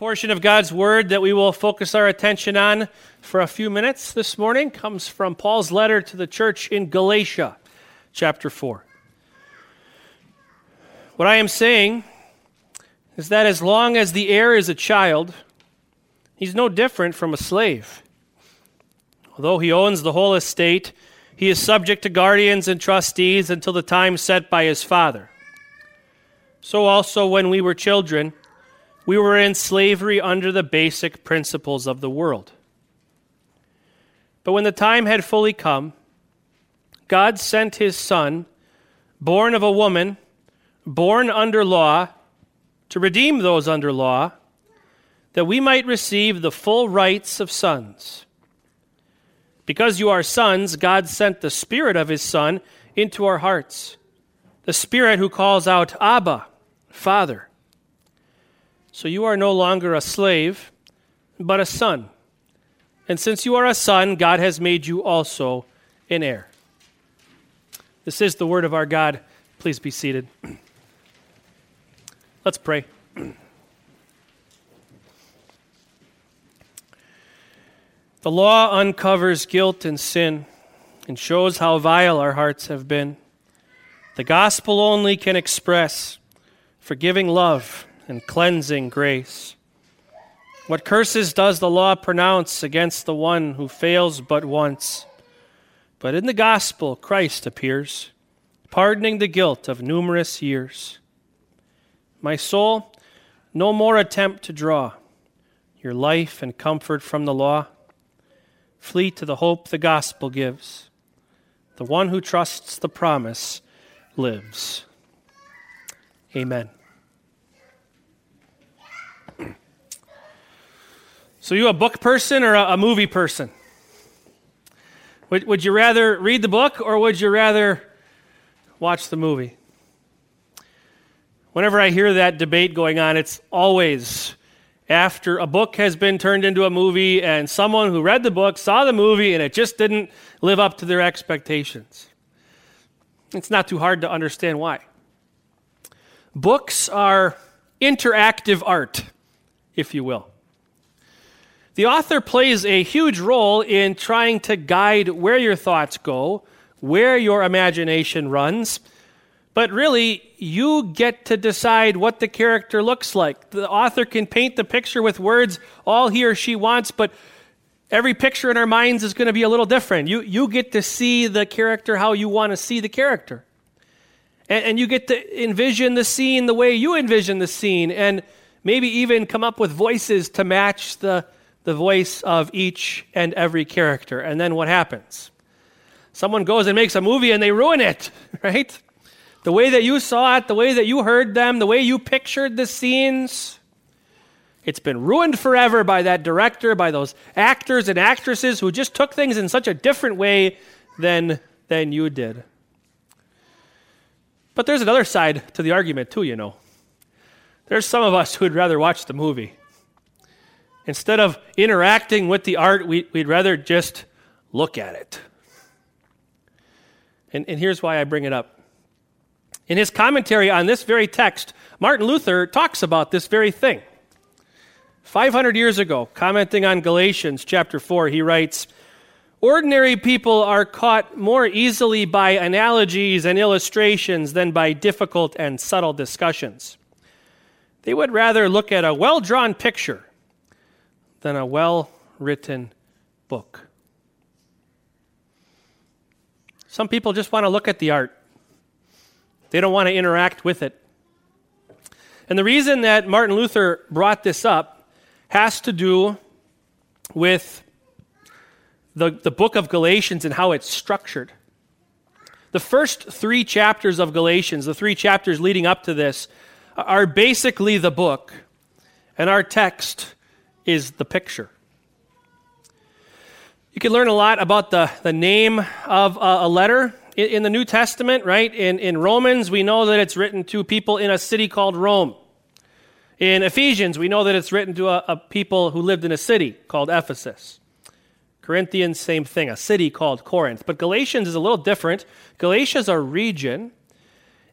portion of God's Word that we will focus our attention on for a few minutes this morning comes from Paul's letter to the church in Galatia, chapter 4. What I am saying is that as long as the heir is a child, he's no different from a slave. Although he owns the whole estate, he is subject to guardians and trustees until the time set by his father. So also, when we were children, we were in slavery under the basic principles of the world. But when the time had fully come, God sent his Son, born of a woman, born under law, to redeem those under law, that we might receive the full rights of sons. Because you are sons, God sent the Spirit of his Son into our hearts, the Spirit who calls out, Abba, Father. So you are no longer a slave, but a son. And since you are a son, God has made you also an heir. This is the word of our God. Please be seated. Let's pray. The law uncovers guilt and sin and shows how vile our hearts have been. The gospel only can express forgiving love and cleansing grace. What curses does the law pronounce against the one who fails but once? But in the gospel, Christ appears, pardoning the guilt of numerous years. My soul, no more attempt to draw your life and comfort from the law. Flee to the hope the gospel gives. The one who trusts the promise lives. Amen. So, you a book person or a, a movie person? Would, would you rather read the book or would you rather watch the movie? Whenever I hear that debate going on, it's always after a book has been turned into a movie and someone who read the book saw the movie and it just didn't live up to their expectations. It's not too hard to understand why. Books are interactive art, if you will. The author plays a huge role in trying to guide where your thoughts go, where your imagination runs. But really, you get to decide what the character looks like. The author can paint the picture with words all he or she wants, but every picture in our minds is going to be a little different. You, you get to see the character how you want to see the character. And, and you get to envision the scene the way you envision the scene, and maybe even come up with voices to match the the voice of each and every character. And then what happens? Someone goes and makes a movie and they ruin it, right? The way that you saw it, the way that you heard them, the way you pictured the scenes. It's been ruined forever by that director, by those actors and actresses who just took things in such a different way than, than you did. But there's another side to the argument, too, you know. There's some of us who would rather watch the movie. Instead of interacting with the art, we, would rather just look at it. And, and here's why I bring it up. In his commentary on this very text, Martin Luther talks about this very thing. 500 years ago, commenting on Galatians chapter 4, he writes Ordinary people are caught more easily by analogies and illustrations than by difficult and subtle discussions. They would rather look at a well drawn picture than a well written book. Some people just want to look at the art, they don't want to interact with it. And the reason that Martin Luther brought this up has to do with the, the book of Galatians and how it's structured. The first three chapters of Galatians, the three chapters leading up to this, are basically the book, and our text is the picture. You can learn a lot about the, the name of a, a letter in, in, the New Testament, right? In, in Romans, we know that it's written to people in a city called Rome. In Ephesians, we know that it's written to a, a people who lived in a city called Ephesus. Corinthians, same thing, a city called Corinth. But Galatians is a little different. Galatia is a region,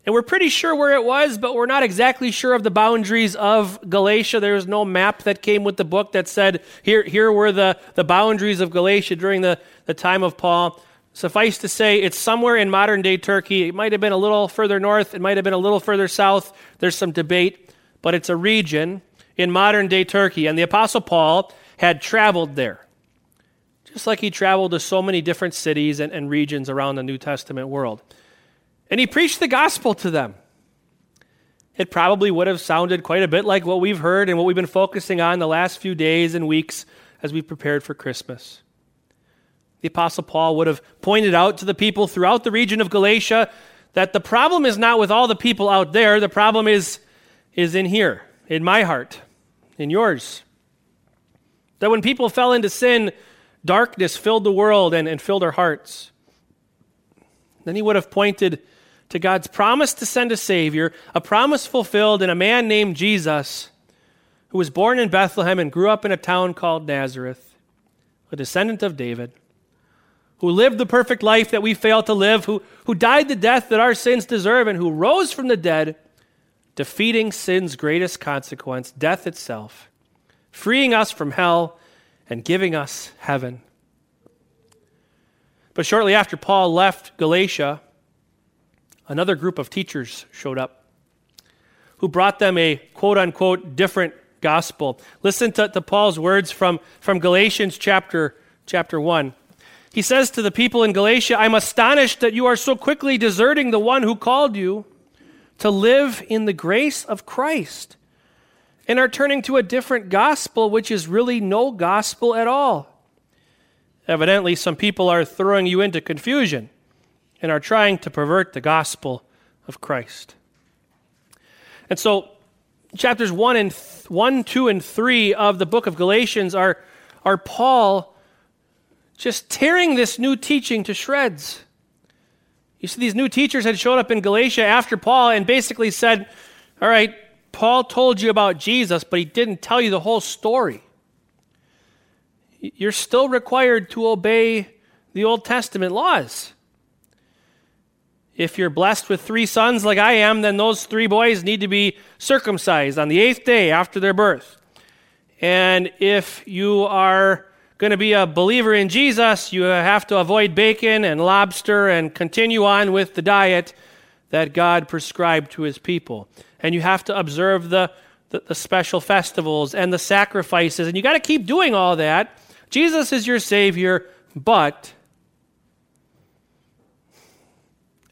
And we're pretty sure where it was, but we're not exactly sure of the boundaries of Galatia. There's no map that came with the book that said here, here were the, the boundaries of Galatia during the, the time of Paul. Suffice to say, it's somewhere in modern day Turkey. It might have been a little further north, it might have been a little further south. There's some debate, but it's a region in modern day Turkey. And the Apostle Paul had traveled there, just like he traveled to so many different cities and, and regions around the New Testament world. And he preached the gospel to them. It probably would have sounded quite a bit like what we've heard and what we've been focusing on the last few days and weeks as we've prepared for Christmas. The Apostle Paul would have pointed out to the people throughout the region of Galatia that the problem is not with all the people out there, the problem is, is in here, in my heart, in yours. That when people fell into sin, darkness filled the world and, and filled our hearts. Then he would have pointed to God's promise to send a Savior, a promise fulfilled in a man named Jesus, who was born in Bethlehem and grew up in a town called Nazareth, a descendant of David, who lived the perfect life that we fail to live, who, who died the death that our sins deserve, and who rose from the dead, defeating sin's greatest consequence, death itself, freeing us from hell and giving us heaven. But shortly after Paul left Galatia, another group of teachers showed up who brought them a quote unquote different gospel. Listen to, to Paul's words from, from Galatians chapter, chapter 1. He says to the people in Galatia, I'm astonished that you are so quickly deserting the one who called you to live in the grace of Christ and are turning to a different gospel, which is really no gospel at all. Evidently, some people are throwing you into confusion and are trying to pervert the gospel of Christ. And so, chapters 1 and th- 1, 2 and 3 of the book of Galatians are are Paul just tearing this new teaching to shreds. You see these new teachers had showed up in Galatia after Paul and basically said, "All right, Paul told you about Jesus, but he didn't tell you the whole story. You're still required to obey the Old Testament laws." If you're blessed with three sons like I am, then those three boys need to be circumcised on the eighth day after their birth. And if you are going to be a believer in Jesus, you have to avoid bacon and lobster and continue on with the diet that God prescribed to his people. And you have to observe the, the, the special festivals and the sacrifices. And you got to keep doing all that. Jesus is your Savior, but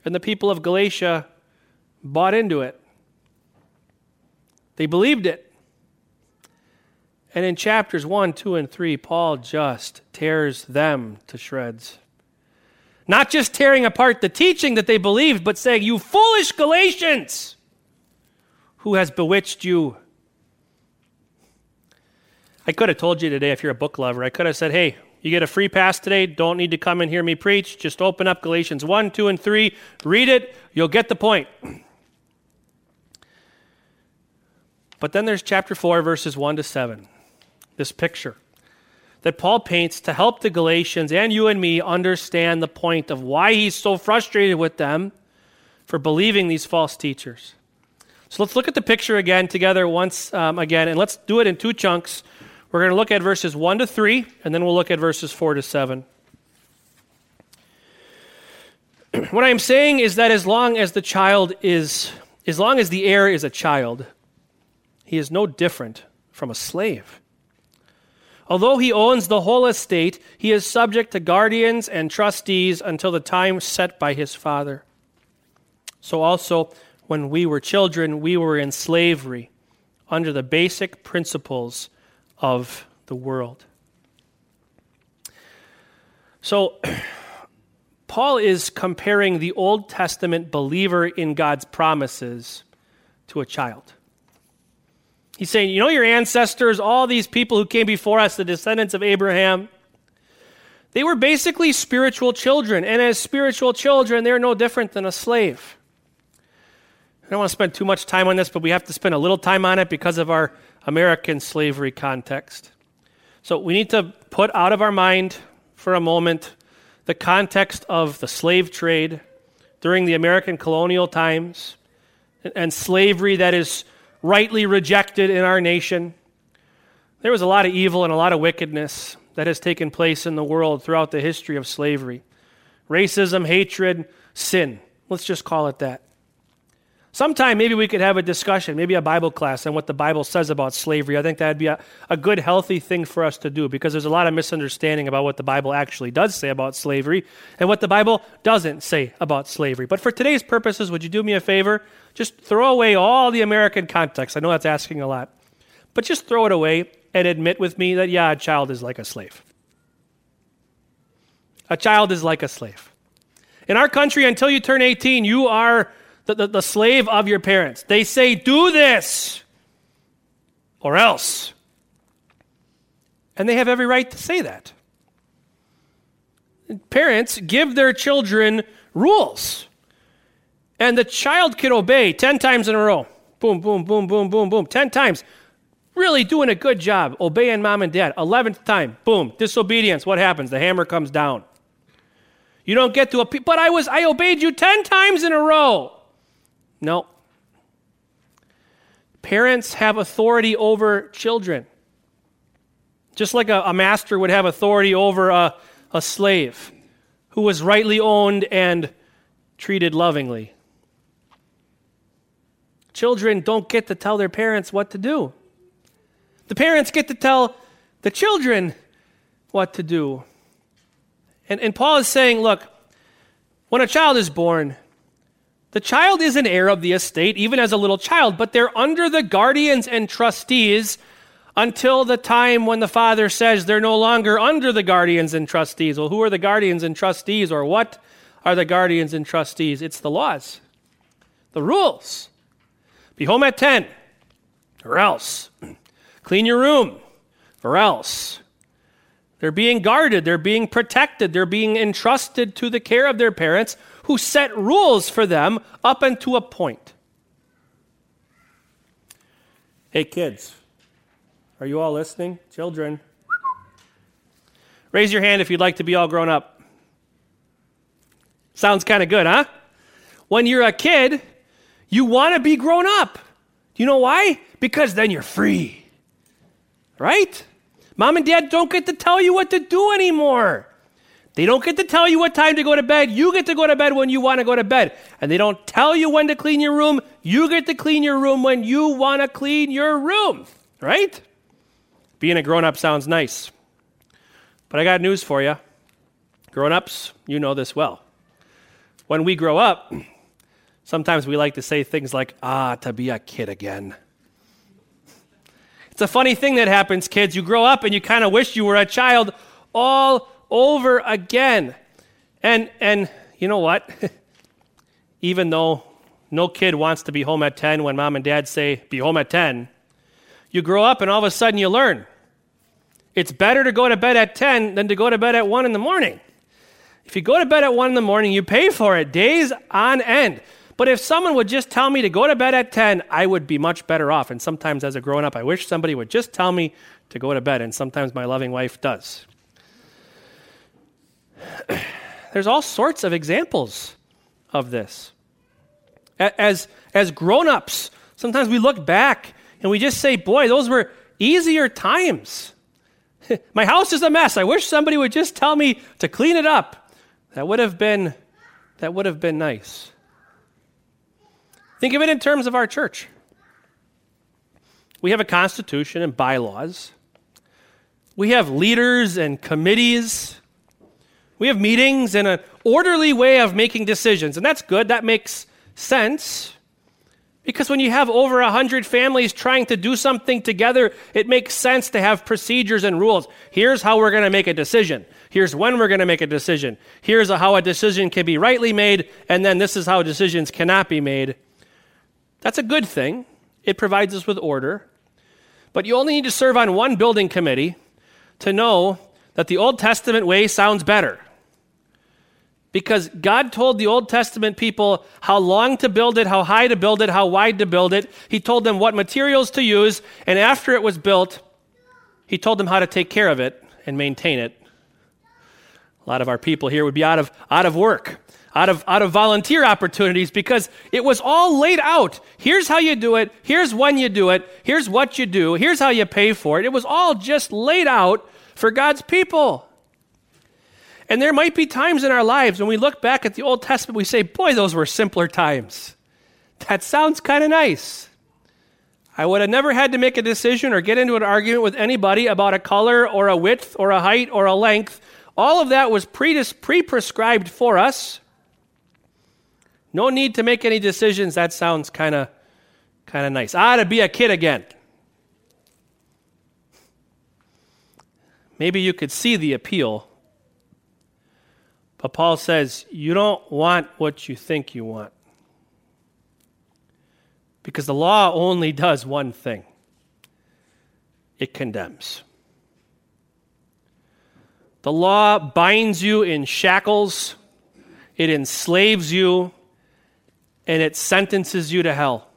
And the people of Galatia bought into it. They believed it. And in chapters 1, 2, and 3, Paul just tears them to shreds. Not just tearing apart the teaching that they believed, but saying, You foolish Galatians! Who has bewitched you? I could have told you today if you're a book lover. I could have said, Hey, you get a free pass today. Don't need to come and hear me preach. Just open up Galatians 1, 2, and 3. Read it. You'll get the point. But then there's chapter 4, verses 1 to 7. This picture that Paul paints to help the Galatians and you and me understand the point of why he's so frustrated with them for believing these false teachers. So let's look at the picture again together once um, again, and let's do it in two chunks. We're going to look at verses 1 to 3, and then we'll look at verses 4 to 7. what I am saying is that as long as the child is, as long as the heir is a child, he is no different from a slave. Although he owns the whole estate, he is subject to guardians and trustees until the time set by his father. So also, when we were children, we were in slavery under the basic principles of the world. So, Paul is comparing the Old Testament believer in God's promises to a child. He's saying, You know, your ancestors, all these people who came before us, the descendants of Abraham, they were basically spiritual children. And as spiritual children, they're no different than a slave. I don't want to spend too much time on this, but we have to spend a little time on it because of our American slavery context. So we need to put out of our mind for a moment the context of the slave trade during the American colonial times and slavery that is rightly rejected in our nation. There was a lot of evil and a lot of wickedness that has taken place in the world throughout the history of slavery racism, hatred, sin. Let's just call it that. Sometime maybe we could have a discussion, maybe a Bible class on what the Bible says about slavery. I think that'd be a, a good, healthy thing for us to do because there's a lot of misunderstanding about what the Bible actually does say about slavery and what the Bible doesn't say about slavery. But for today's purposes, would you do me a favor? Just throw away all the American context. I know that's asking a lot. But just throw it away and admit with me that, yeah, a child is like a slave. A child is like a slave. In our country, until you turn 18, you are the, the, the slave of your parents. They say, do this or else. And they have every right to say that. Parents give their children rules. And the child can obey 10 times in a row. Boom, boom, boom, boom, boom, boom. 10 times. Really doing a good job obeying mom and dad. 11th time. Boom. Disobedience. What happens? The hammer comes down. You don't get to a but I was I obeyed you 10 times in a row. No. Parents have authority over children. Just like a, a master would have authority over a, a slave who was rightly owned and treated lovingly. Children don't get to tell their parents what to do. The parents get to tell the children what to do. And, and Paul is saying, look, when a child is born, the child is an heir of the estate, even as a little child, but they're under the guardians and trustees until the time when the father says they're no longer under the guardians and trustees. Well, who are the guardians and trustees, or what are the guardians and trustees? It's the laws, the rules. Be home at 10, or else. Clean your room, or else. They're being guarded, they're being protected, they're being entrusted to the care of their parents who set rules for them up unto a point. Hey, kids, are you all listening? Children, raise your hand if you'd like to be all grown up. Sounds kind of good, huh? When you're a kid, you want to be grown up. Do you know why? Because then you're free. Right? Mom and dad don't get to tell you what to do anymore. They don't get to tell you what time to go to bed. You get to go to bed when you want to go to bed. And they don't tell you when to clean your room. You get to clean your room when you want to clean your room. Right? Being a grown up sounds nice. But I got news for you. Grown ups, you know this well. When we grow up, sometimes we like to say things like, ah, to be a kid again. It's a funny thing that happens, kids. You grow up and you kind of wish you were a child all over again. And, and you know what? Even though no kid wants to be home at 10 when mom and dad say, be home at 10, you grow up and all of a sudden you learn. It's better to go to bed at 10 than to go to bed at 1 in the morning. If you go to bed at 1 in the morning, you pay for it days on end. But if someone would just tell me to go to bed at 10, I would be much better off. And sometimes as a grown up, I wish somebody would just tell me to go to bed. And sometimes my loving wife does. There's all sorts of examples of this. As, as grown ups, sometimes we look back and we just say, boy, those were easier times. My house is a mess. I wish somebody would just tell me to clean it up. That would have been that would have been nice. Think of it in terms of our church. We have a constitution and bylaws. We have leaders and committees. We have meetings and an orderly way of making decisions, and that's good. That makes sense. Because when you have over 100 families trying to do something together, it makes sense to have procedures and rules. Here's how we're going to make a decision. Here's when we're going to make a decision. Here's how a decision can be rightly made, and then this is how decisions cannot be made. That's a good thing. It provides us with order. But you only need to serve on one building committee to know that the Old Testament way sounds better because God told the Old Testament people how long to build it, how high to build it, how wide to build it. He told them what materials to use, and after it was built, He told them how to take care of it and maintain it. A lot of our people here would be out of, out of work, out of, out of volunteer opportunities because it was all laid out. Here's how you do it. Here's when you do it. Here's what you do. Here's how you pay for it. It was all just laid out for God's people. And there might be times in our lives when we look back at the Old Testament, we say, boy, those were simpler times. That sounds kind of nice. I would have never had to make a decision or get into an argument with anybody about a color or a width or a height or a length. All of that was pre prescribed for us. No need to make any decisions. That sounds kind of kind of nice. I ought to be a kid again. Maybe you could see the appeal but Paul says, you don't want what you think you want. Because the law only does one thing it condemns. The law binds you in shackles, it enslaves you, and it sentences you to hell.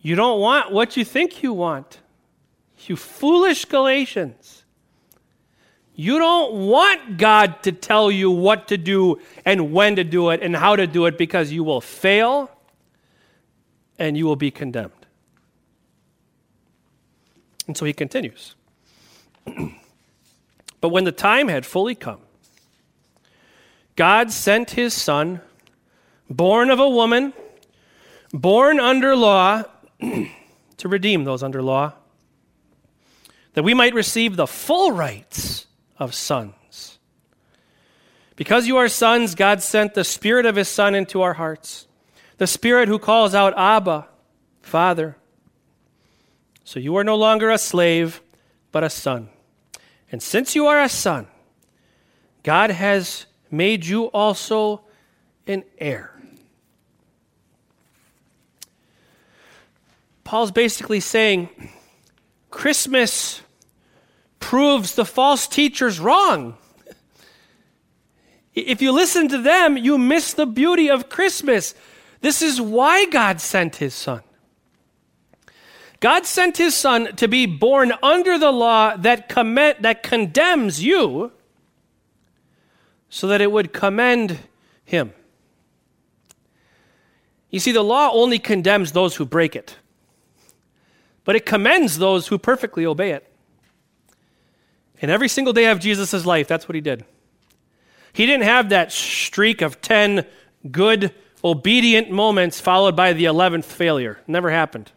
You don't want what you think you want. You foolish Galatians. You don't want God to tell you what to do and when to do it and how to do it because you will fail and you will be condemned. And so he continues. but when the time had fully come, God sent his son, born of a woman, born under law, to redeem those under law, that we might receive the full rights of sons. Because you are sons, God sent the Spirit of His Son into our hearts, the Spirit who calls out, Abba, Father. So you are no longer a slave, but a son. And since you are a son, God has made you also an heir. Paul's basically saying Christmas proves the false teachers wrong. If you listen to them, you miss the beauty of Christmas. This is why God sent his son. God sent his son to be born under the law that, comm- that condemns you so that it would commend him. You see, the law only condemns those who break it, but it commends those who perfectly obey it. And every single day of Jesus' life, that's what he did. He didn't have that streak of 10 good, obedient moments followed by the 11th failure. Never happened.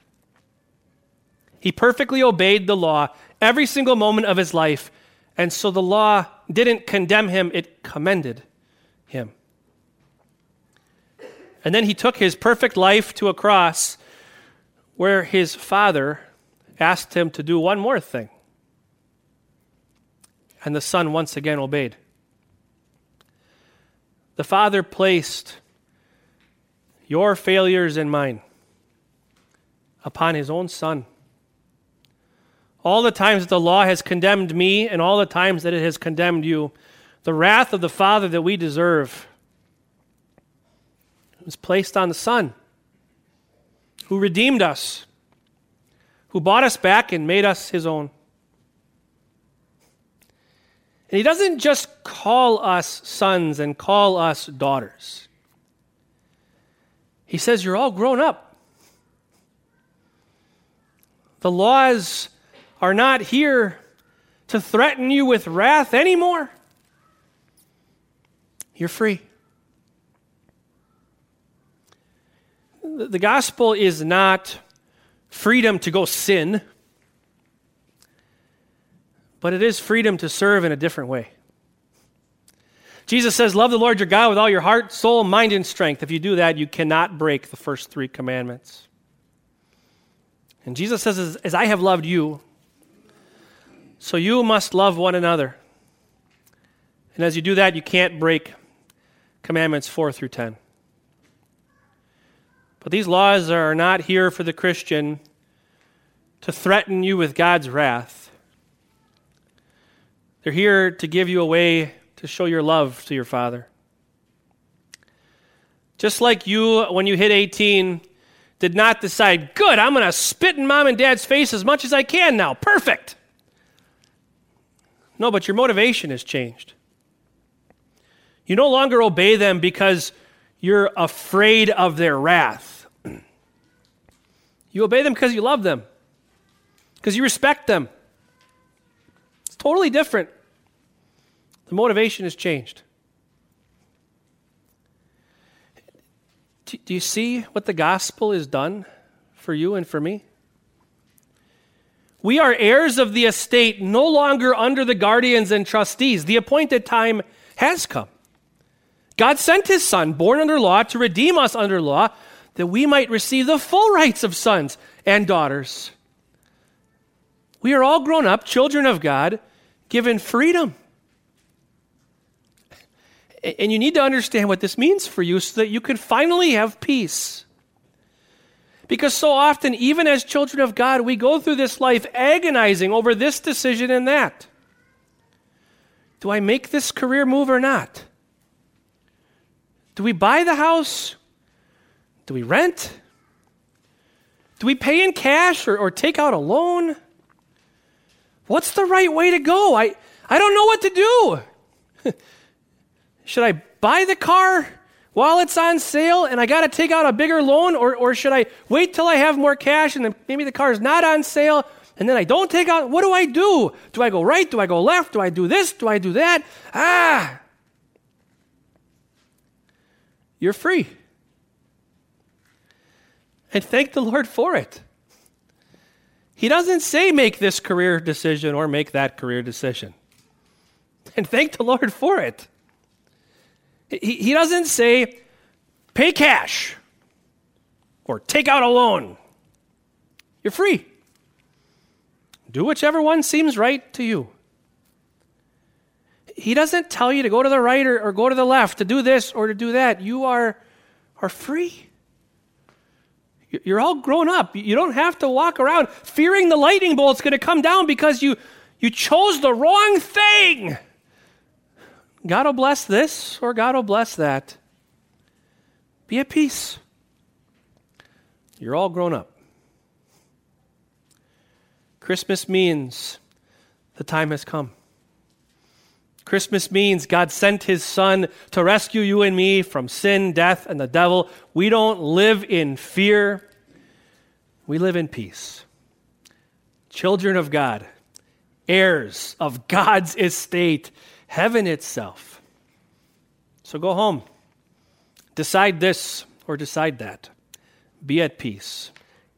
He perfectly obeyed the law every single moment of his life, and so the law didn't condemn him, it commended him. And then he took his perfect life to a cross where his father asked him to do one more thing. And the son once again obeyed. The father placed your failures and mine upon his own son. All the times that the law has condemned me and all the times that it has condemned you, the wrath of the Father that we deserve was placed on the Son who redeemed us, who bought us back and made us his own. And he doesn't just call us sons and call us daughters. He says, You're all grown up. The laws are not here to threaten you with wrath anymore. You're free. The gospel is not freedom to go sin but it is freedom to serve in a different way. Jesus says, Love the Lord your God with all your heart, soul, mind, and strength. If you do that, you cannot break the first three commandments. And Jesus says, As, as I have loved you, so you must love one another. And as you do that, you can't break commandments 4 through 10. But these laws are not here for the Christian to threaten you with God's wrath. They're here to give you a way to show your love to your Father. Just like you, when you hit 18, did not decide, good, I'm going to spit in mom and dad's face as much as I can now. Perfect. No, but your motivation has changed. You no longer obey them because you're afraid of their wrath. You obey them because you love them, because you respect them. It's totally different. The motivation has changed. Do you see what the gospel has done for you and for me? We are heirs of the estate, no longer under the guardians and trustees. The appointed time has come. God sent his son, born under law, to redeem us under law, that we might receive the full rights of sons and daughters. We are all grown up, children of God, given freedom. And you need to understand what this means for you so that you can finally have peace. Because so often, even as children of God, we go through this life agonizing over this decision and that. Do I make this career move or not? Do we buy the house? Do we rent? Do we pay in cash or, or take out a loan? What's the right way to go? I, I don't know what to do. Should I buy the car while it's on sale and I got to take out a bigger loan? Or, or should I wait till I have more cash and then maybe the car is not on sale and then I don't take out? What do I do? Do I go right? Do I go left? Do I do this? Do I do that? Ah! You're free. And thank the Lord for it. He doesn't say make this career decision or make that career decision. And thank the Lord for it. He, he doesn't say, pay cash or take out a loan. You're free. Do whichever one seems right to you. He doesn't tell you to go to the right or, or go to the left, to do this or to do that. You are, are free. You're all grown up. You don't have to walk around fearing the lightning bolt's going to come down because you, you chose the wrong thing. God will bless this or God will bless that. Be at peace. You're all grown up. Christmas means the time has come. Christmas means God sent his son to rescue you and me from sin, death, and the devil. We don't live in fear, we live in peace. Children of God, heirs of God's estate heaven itself. So go home. Decide this or decide that. Be at peace,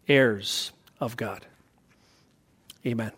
heirs of God. Amen.